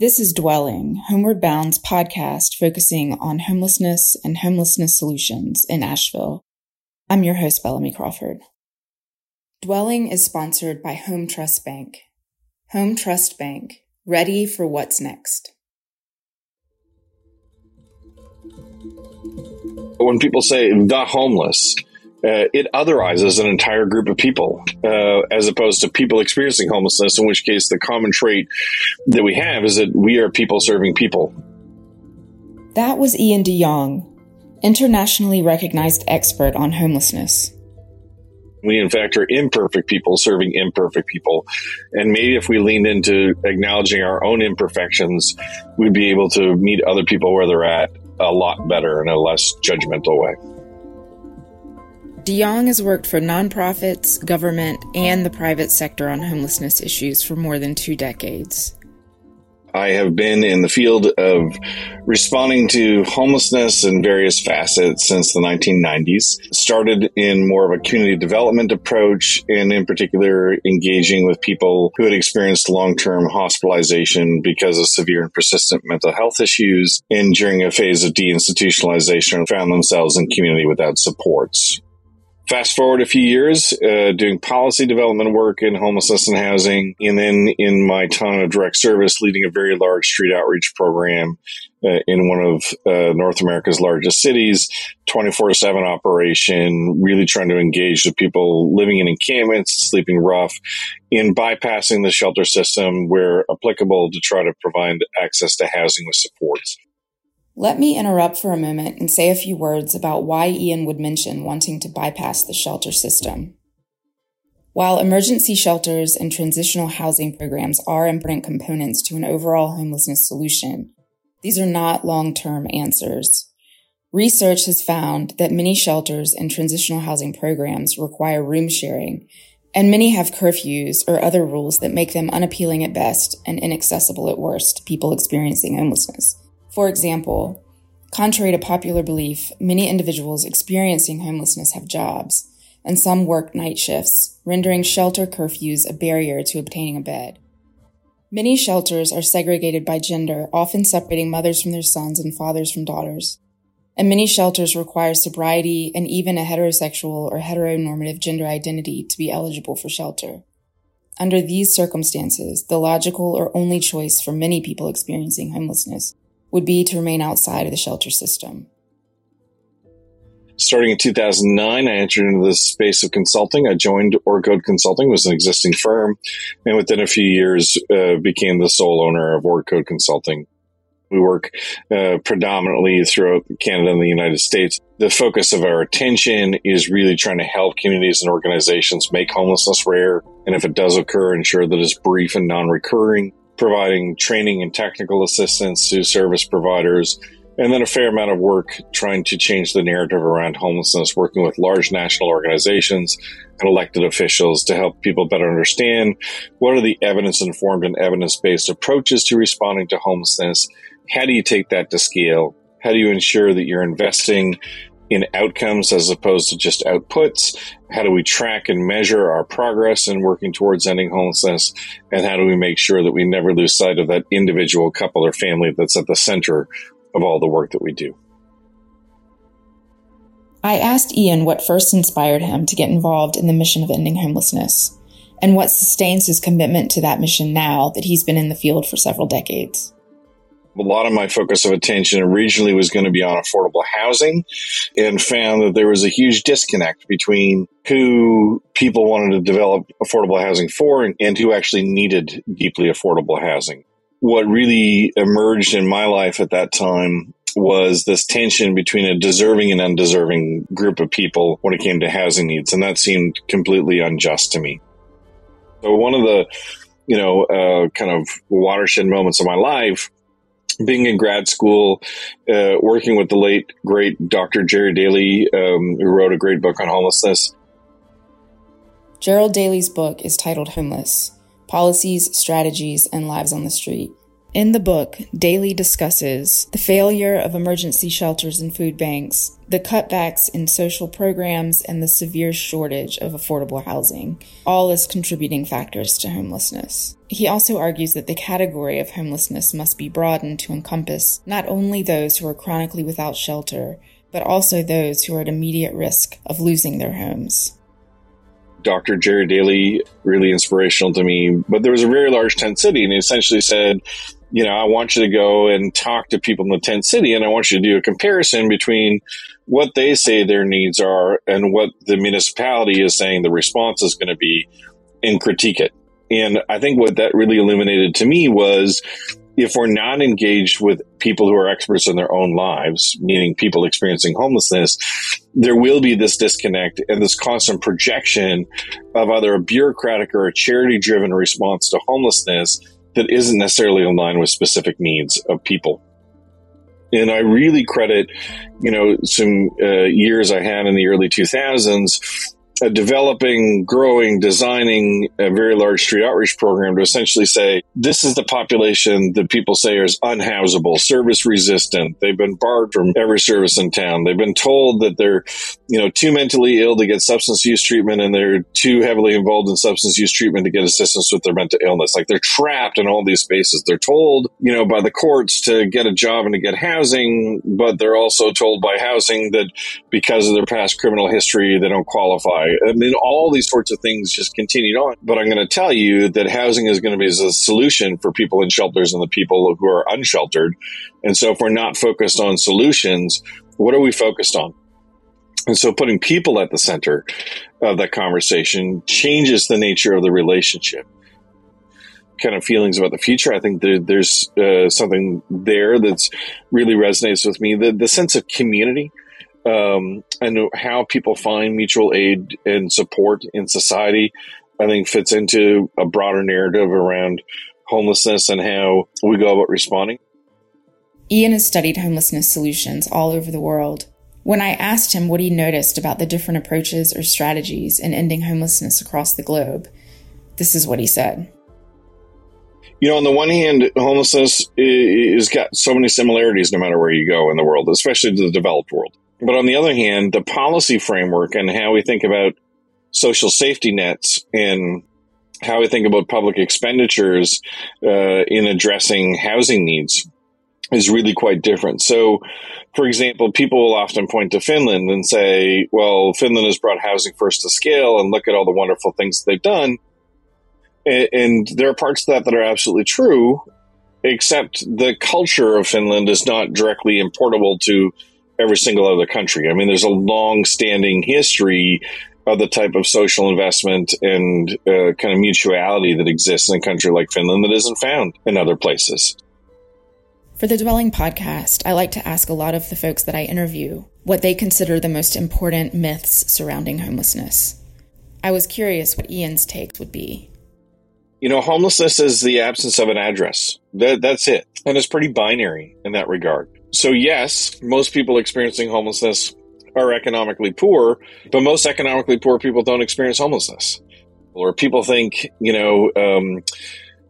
This is Dwelling, Homeward Bound's podcast focusing on homelessness and homelessness solutions in Asheville. I'm your host, Bellamy Crawford. Dwelling is sponsored by Home Trust Bank. Home Trust Bank, ready for what's next. When people say the homeless, uh, it otherizes an entire group of people uh, as opposed to people experiencing homelessness, in which case the common trait that we have is that we are people serving people. That was Iain De Jong, internationally recognized expert on homelessness. We, in fact, are imperfect people serving imperfect people. And maybe if we leaned into acknowledging our own imperfections, we'd be able to meet other people where they're at a lot better in a less judgmental way. De Jong has worked for nonprofits, government, and the private sector on homelessness issues for more than two decades. I have been in the field of responding to homelessness in various facets since the 1990s. Started in more of a community development approach, and in particular, engaging with people who had experienced long term hospitalization because of severe and persistent mental health issues, and during a phase of deinstitutionalization, found themselves in community without supports. Fast forward a few years, uh, doing policy development work in homelessness and housing, and then in my time of direct service, leading a very large street outreach program uh, in one of uh, North America's largest cities, 24 7 operation, really trying to engage the people living in encampments, sleeping rough, in bypassing the shelter system where applicable to try to provide access to housing with supports. Let me interrupt for a moment and say a few words about why Iain would mention wanting to bypass the shelter system. While emergency shelters and transitional housing programs are important components to an overall homelessness solution, these are not long term answers. Research has found that many shelters and transitional housing programs require room sharing, and many have curfews or other rules that make them unappealing at best and inaccessible at worst to people experiencing homelessness. For example, contrary to popular belief, many individuals experiencing homelessness have jobs, and some work night shifts, rendering shelter curfews a barrier to obtaining a bed. Many shelters are segregated by gender, often separating mothers from their sons and fathers from daughters. And many shelters require sobriety and even a heterosexual or heteronormative gender identity to be eligible for shelter. Under these circumstances, the logical or only choice for many people experiencing homelessness would be to remain outside of the shelter system. Starting in 2009, I entered into the space of consulting. I joined OrgCode Consulting, was an existing firm, and within a few years uh, became the sole owner of OrgCode Consulting. We work uh, predominantly throughout Canada and the United States. The focus of our attention is really trying to help communities and organizations make homelessness rare, and if it does occur, ensure that it's brief and non-recurring providing training and technical assistance to service providers, and then a fair amount of work trying to change the narrative around homelessness, working with large national organizations and elected officials to help people better understand what are the evidence informed and evidence based approaches to responding to homelessness. How do you take that to scale? How do you ensure that you're investing in outcomes as opposed to just outputs? How do we track and measure our progress in working towards ending homelessness? And how do we make sure that we never lose sight of that individual couple or family that's at the center of all the work that we do? I asked Iain what first inspired him to get involved in the mission of ending homelessness and what sustains his commitment to that mission now that he's been in the field for several decades a lot of my focus of attention originally was going to be on affordable housing and found that there was a huge disconnect between who people wanted to develop affordable housing for and, and who actually needed deeply affordable housing. What really emerged in my life at that time was this tension between a deserving and undeserving group of people when it came to housing needs. And that seemed completely unjust to me. So one of the, you know, uh, kind of watershed moments of my life being in grad school, uh, working with the late great Dr. Jerry Daly, um, who wrote a great book on homelessness. Gerald Daly's book is titled Homeless Policies, Strategies, and Lives on the Street. In the book, Daly discusses the failure of emergency shelters and food banks, the cutbacks in social programs, and the severe shortage of affordable housing, all as contributing factors to homelessness. He also argues that the category of homelessness must be broadened to encompass not only those who are chronically without shelter, but also those who are at immediate risk of losing their homes. Dr. Jerry Daly, really inspirational to me. But there was a very large tent city, and he essentially said, you know, I want you to go and talk to people in the tent city, and I want you to do a comparison between what they say their needs are and what the municipality is saying the response is going to be, and critique it. And I think what that really illuminated to me was if we're not engaged with people who are experts in their own lives, meaning people experiencing homelessness, there will be this disconnect and this constant projection of either a bureaucratic or a charity driven response to homelessness that isn't necessarily aligned with specific needs of people. And I really credit, you know, some uh, years I had in the early 2000s uh, developing, growing, designing a very large street outreach program to essentially say, this is the population that people say is unhousable, service resistant. They've been barred from every service in town. They've been told that they're, you know, too mentally ill to get substance use treatment and they're too heavily involved in substance use treatment to get assistance with their mental illness. Like they're trapped in all these spaces. They're told, you know, by the courts to get a job and to get housing, but they're also told by housing that because of their past criminal history, they don't qualify I mean, all these sorts of things just continued on. But I'm going to tell you that housing is going to be a solution for people in shelters and the people who are unsheltered. And so if we're not focused on solutions, what are we focused on? And so putting people at the center of that conversation changes the nature of the relationship. Kind of feelings about the future. I think there, there's uh, something there that's really resonates with me. The, the sense of community um, and how people find mutual aid and support in society, I think fits into a broader narrative around homelessness and how we go about responding. Iain has studied homelessness solutions all over the world. When I asked him what he noticed about the different approaches or strategies in ending homelessness across the globe, this is what he said. You know, on the one hand, homelessness has got so many similarities no matter where you go in the world, especially to the developed world. But on the other hand, the policy framework and how we think about social safety nets and how we think about public expenditures uh, in addressing housing needs is really quite different. So, for example, people will often point to Finland and say, well, Finland has brought housing first to scale and look at all the wonderful things they've done. And, and there are parts of that that are absolutely true, except the culture of Finland is not directly importable to every single other country. I mean, there's a long standing history of the type of social investment and uh, kind of mutuality that exists in a country like Finland that isn't found in other places. For the Dwelling podcast, I like to ask a lot of the folks that I interview what they consider the most important myths surrounding homelessness. I was curious what Iain's takes would be. You know, homelessness is the absence of an address. That, that's it. And it's pretty binary in that regard. So, yes, most people experiencing homelessness are economically poor, but most economically poor people don't experience homelessness. Or people think, you know, um,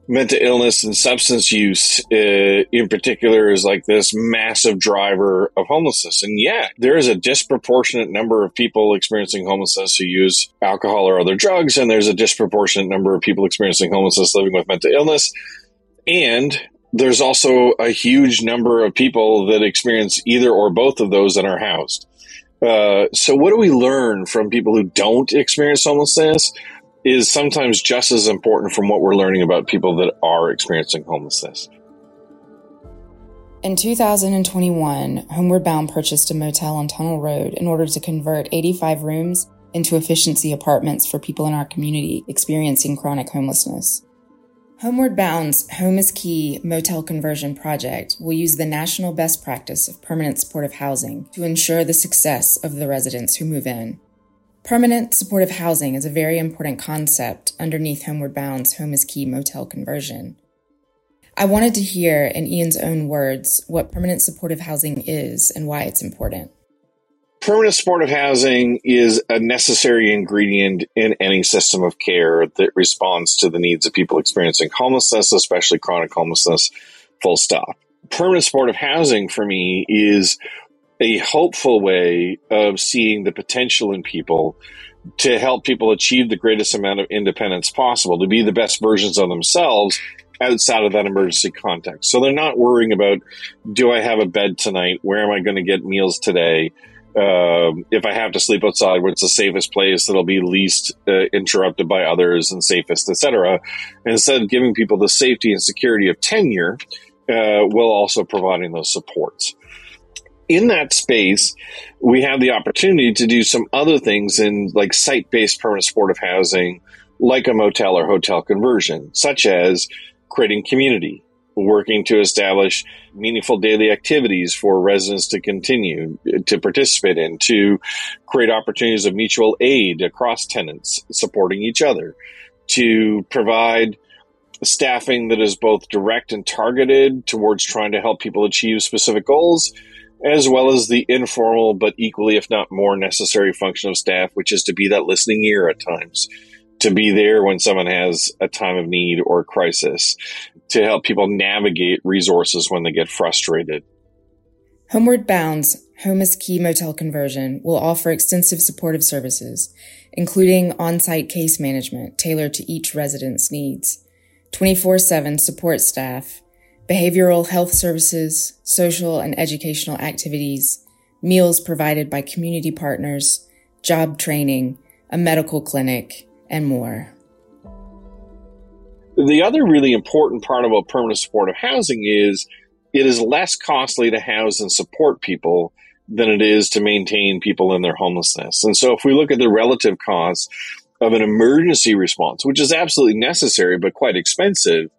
mental illness and substance use uh, in particular is like this massive driver of homelessness. And yeah, there is a disproportionate number of people experiencing homelessness who use alcohol or other drugs, and there's a disproportionate number of people experiencing homelessness living with mental illness. And there's also a huge number of people that experience either or both of those and are housed. Uh, so, what do we learn from people who don't experience homelessness? Is sometimes just as important from what we're learning about people that are experiencing homelessness. In 2021, Homeward Bound purchased a motel on Tunnel Road in order to convert 85 rooms into efficiency apartments for people in our community experiencing chronic homelessness. Homeward Bound's Home is Key motel conversion project will use the national best practice of permanent supportive housing to ensure the success of the residents who move in. Permanent supportive housing is a very important concept underneath Homeward Bound's Home is Key motel conversion. I wanted to hear, in Iain's own words, what permanent supportive housing is and why it's important. Permanent supportive housing is a necessary ingredient in any system of care that responds to the needs of people experiencing homelessness, especially chronic homelessness, full stop. Permanent supportive housing for me is a hopeful way of seeing the potential in people to help people achieve the greatest amount of independence possible, to be the best versions of themselves outside of that emergency context. So they're not worrying about, do I have a bed tonight? Where am I going to get meals today? Um, if I have to sleep outside, where it's the safest place that'll be least uh, interrupted by others and safest, etc. Instead of giving people the safety and security of tenure, uh, while also providing those supports. In that space, we have the opportunity to do some other things in like site-based permanent supportive housing, like a motel or hotel conversion, such as creating community, working to establish meaningful daily activities for residents to continue to participate in, to create opportunities of mutual aid across tenants, supporting each other, to provide staffing that is both direct and targeted towards trying to help people achieve specific goals, as well as the informal but equally, if not more, necessary function of staff, which is to be that listening ear at times to be there when someone has a time of need or crisis, to help people navigate resources when they get frustrated. Homeward Bound's Home is Key Motel Conversion will offer extensive supportive services, including on site case management tailored to each resident's needs, 24 7 support staff, behavioral health services, social and educational activities, meals provided by community partners, job training, a medical clinic, and more. The other really important part about permanent supportive housing is it is less costly to house and support people than it is to maintain people in their homelessness. And so if we look at the relative costs of an emergency response, which is absolutely necessary but quite expensive,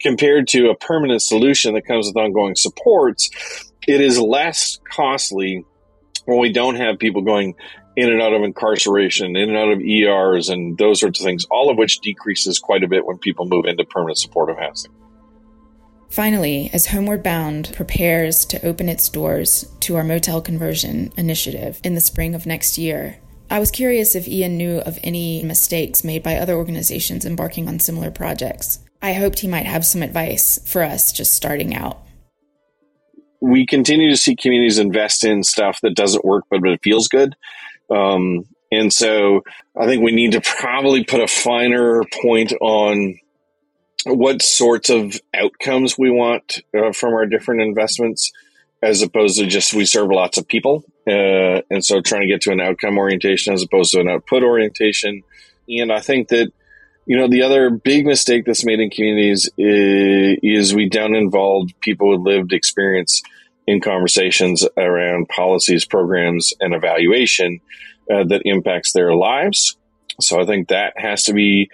compared to a permanent solution that comes with ongoing supports, it is less costly when we don't have people going in and out of incarceration, in and out of ERs, and those sorts of things, all of which decreases quite a bit when people move into permanent supportive housing. Finally, as Homeward Bound prepares to open its doors to our motel conversion initiative in the spring of next year, I was curious if Iain knew of any mistakes made by other organizations embarking on similar projects. I hoped he might have some advice for us just starting out. We continue to see communities invest in stuff that doesn't work, but it feels good. Um, and so I think we need to probably put a finer point on what sorts of outcomes we want uh, from our different investments as opposed to just we serve lots of people. Uh, and so trying to get to an outcome orientation as opposed to an output orientation. And I think that, you know, the other big mistake that's made in communities is, is we don't involve people with lived experience in conversations around policies, programs, and evaluation uh, that impacts their lives. So I think that has to be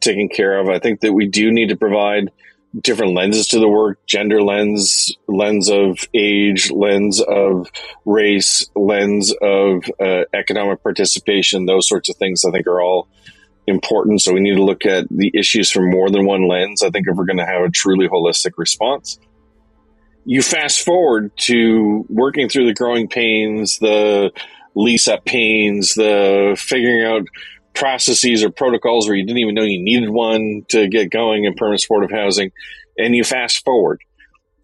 taken care of. I think that we do need to provide different lenses to the work gender lens lens of age lens of race lens of uh, economic participation those sorts of things i think are all important so we need to look at the issues from more than one lens i think if we're going to have a truly holistic response you fast forward to working through the growing pains, the lease up pains, the figuring out processes or protocols where you didn't even know you needed one to get going in permanent supportive housing. And you fast forward.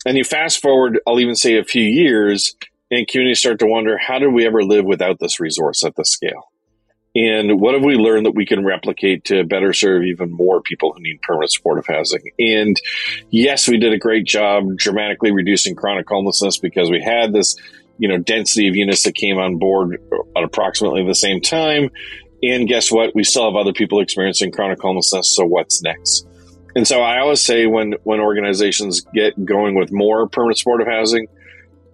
And you fast forward, I'll even say a few years, and communities start to wonder how did we ever live without this resource at this scale? And what have we learned that we can replicate to better serve even more people who need permanent supportive housing? And yes, we did a great job dramatically reducing chronic homelessness because we had this, you know, density of units that came on board at approximately the same time. And guess what? We still have other people experiencing chronic homelessness. So what's next? And so I always say when, when organizations get going with more permanent supportive housing,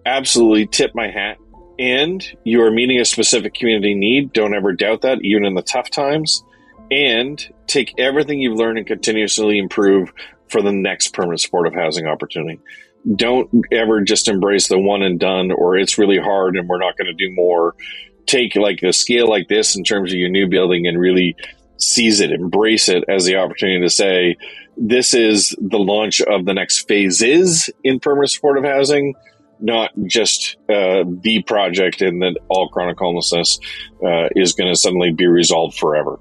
absolutely tip my hat and you are meeting a specific community need. Don't ever doubt that, even in the tough times. And take everything you've learned and continuously improve for the next permanent supportive housing opportunity. Don't ever just embrace the one and done or it's really hard and we're not going to do more. Take like a scale like this in terms of your new building and really seize it, embrace it as the opportunity to say, this is the launch of the next phases in permanent supportive housing not just uh, the project and that all chronic homelessness uh, is going to suddenly be resolved forever.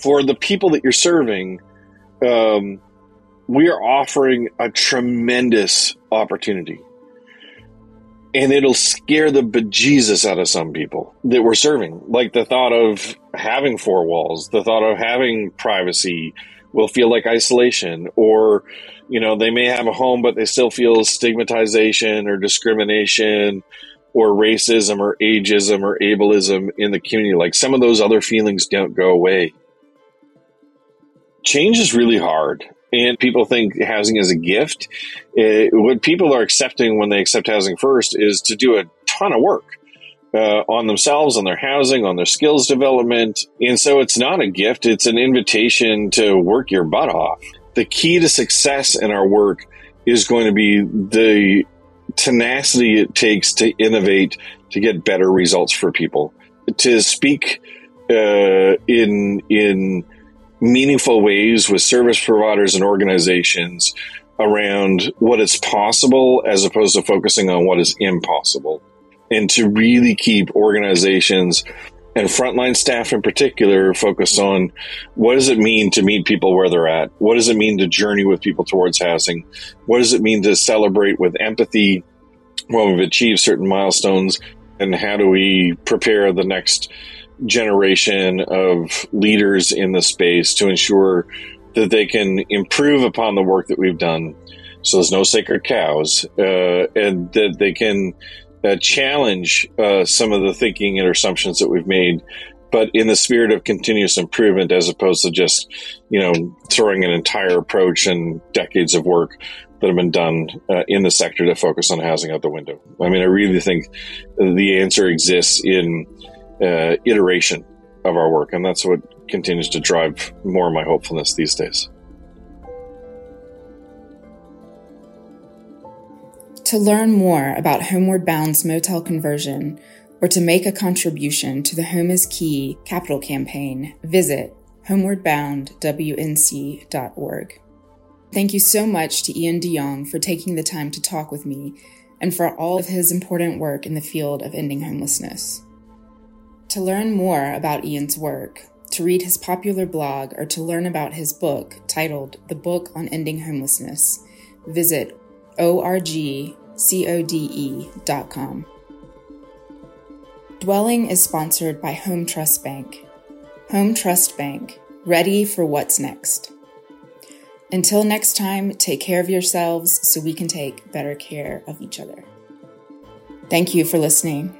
For the people that you're serving, um, we are offering a tremendous opportunity. And it'll scare the bejesus out of some people that we're serving. Like the thought of having four walls, the thought of having privacy will feel like isolation, or, you know, they may have a home, but they still feel stigmatization or discrimination or racism or ageism or ableism in the community. Like some of those other feelings don't go away. Change is really hard and people think housing is a gift. It, what people are accepting when they accept housing first is to do a ton of work. Uh, on themselves, on their housing, on their skills development. And so it's not a gift, it's an invitation to work your butt off. The key to success in our work is going to be the tenacity it takes to innovate to get better results for people. To speak uh, in in meaningful ways with service providers and organizations around what is possible as opposed to focusing on what is impossible. And to really keep organizations and frontline staff in particular focused on what does it mean to meet people where they're at? What does it mean to journey with people towards housing? What does it mean to celebrate with empathy when we've achieved certain milestones? And how do we prepare the next generation of leaders in the space to ensure that they can improve upon the work that we've done. So there's no sacred cows, uh, and that they can uh, challenge uh, some of the thinking and assumptions that we've made, but in the spirit of continuous improvement, as opposed to just you know throwing an entire approach and decades of work that have been done uh, in the sector to focus on housing out the window. I mean, I really think the answer exists in uh, iteration of our work, and that's what continues to drive more of my hopefulness these days. To learn more about Homeward Bound's motel conversion or to make a contribution to the Home is Key capital campaign, visit homewardboundwnc.org. Thank you so much to Iain De Jong for taking the time to talk with me and for all of his important work in the field of ending homelessness. To learn more about Iain's work, to read his popular blog, or to learn about his book titled The Book on Ending Homelessness, visit orgcode.com. Dwelling is sponsored by Home Trust Bank. Home Trust Bank, ready for what's next. Until next time, take care of yourselves so we can take better care of each other. Thank you for listening.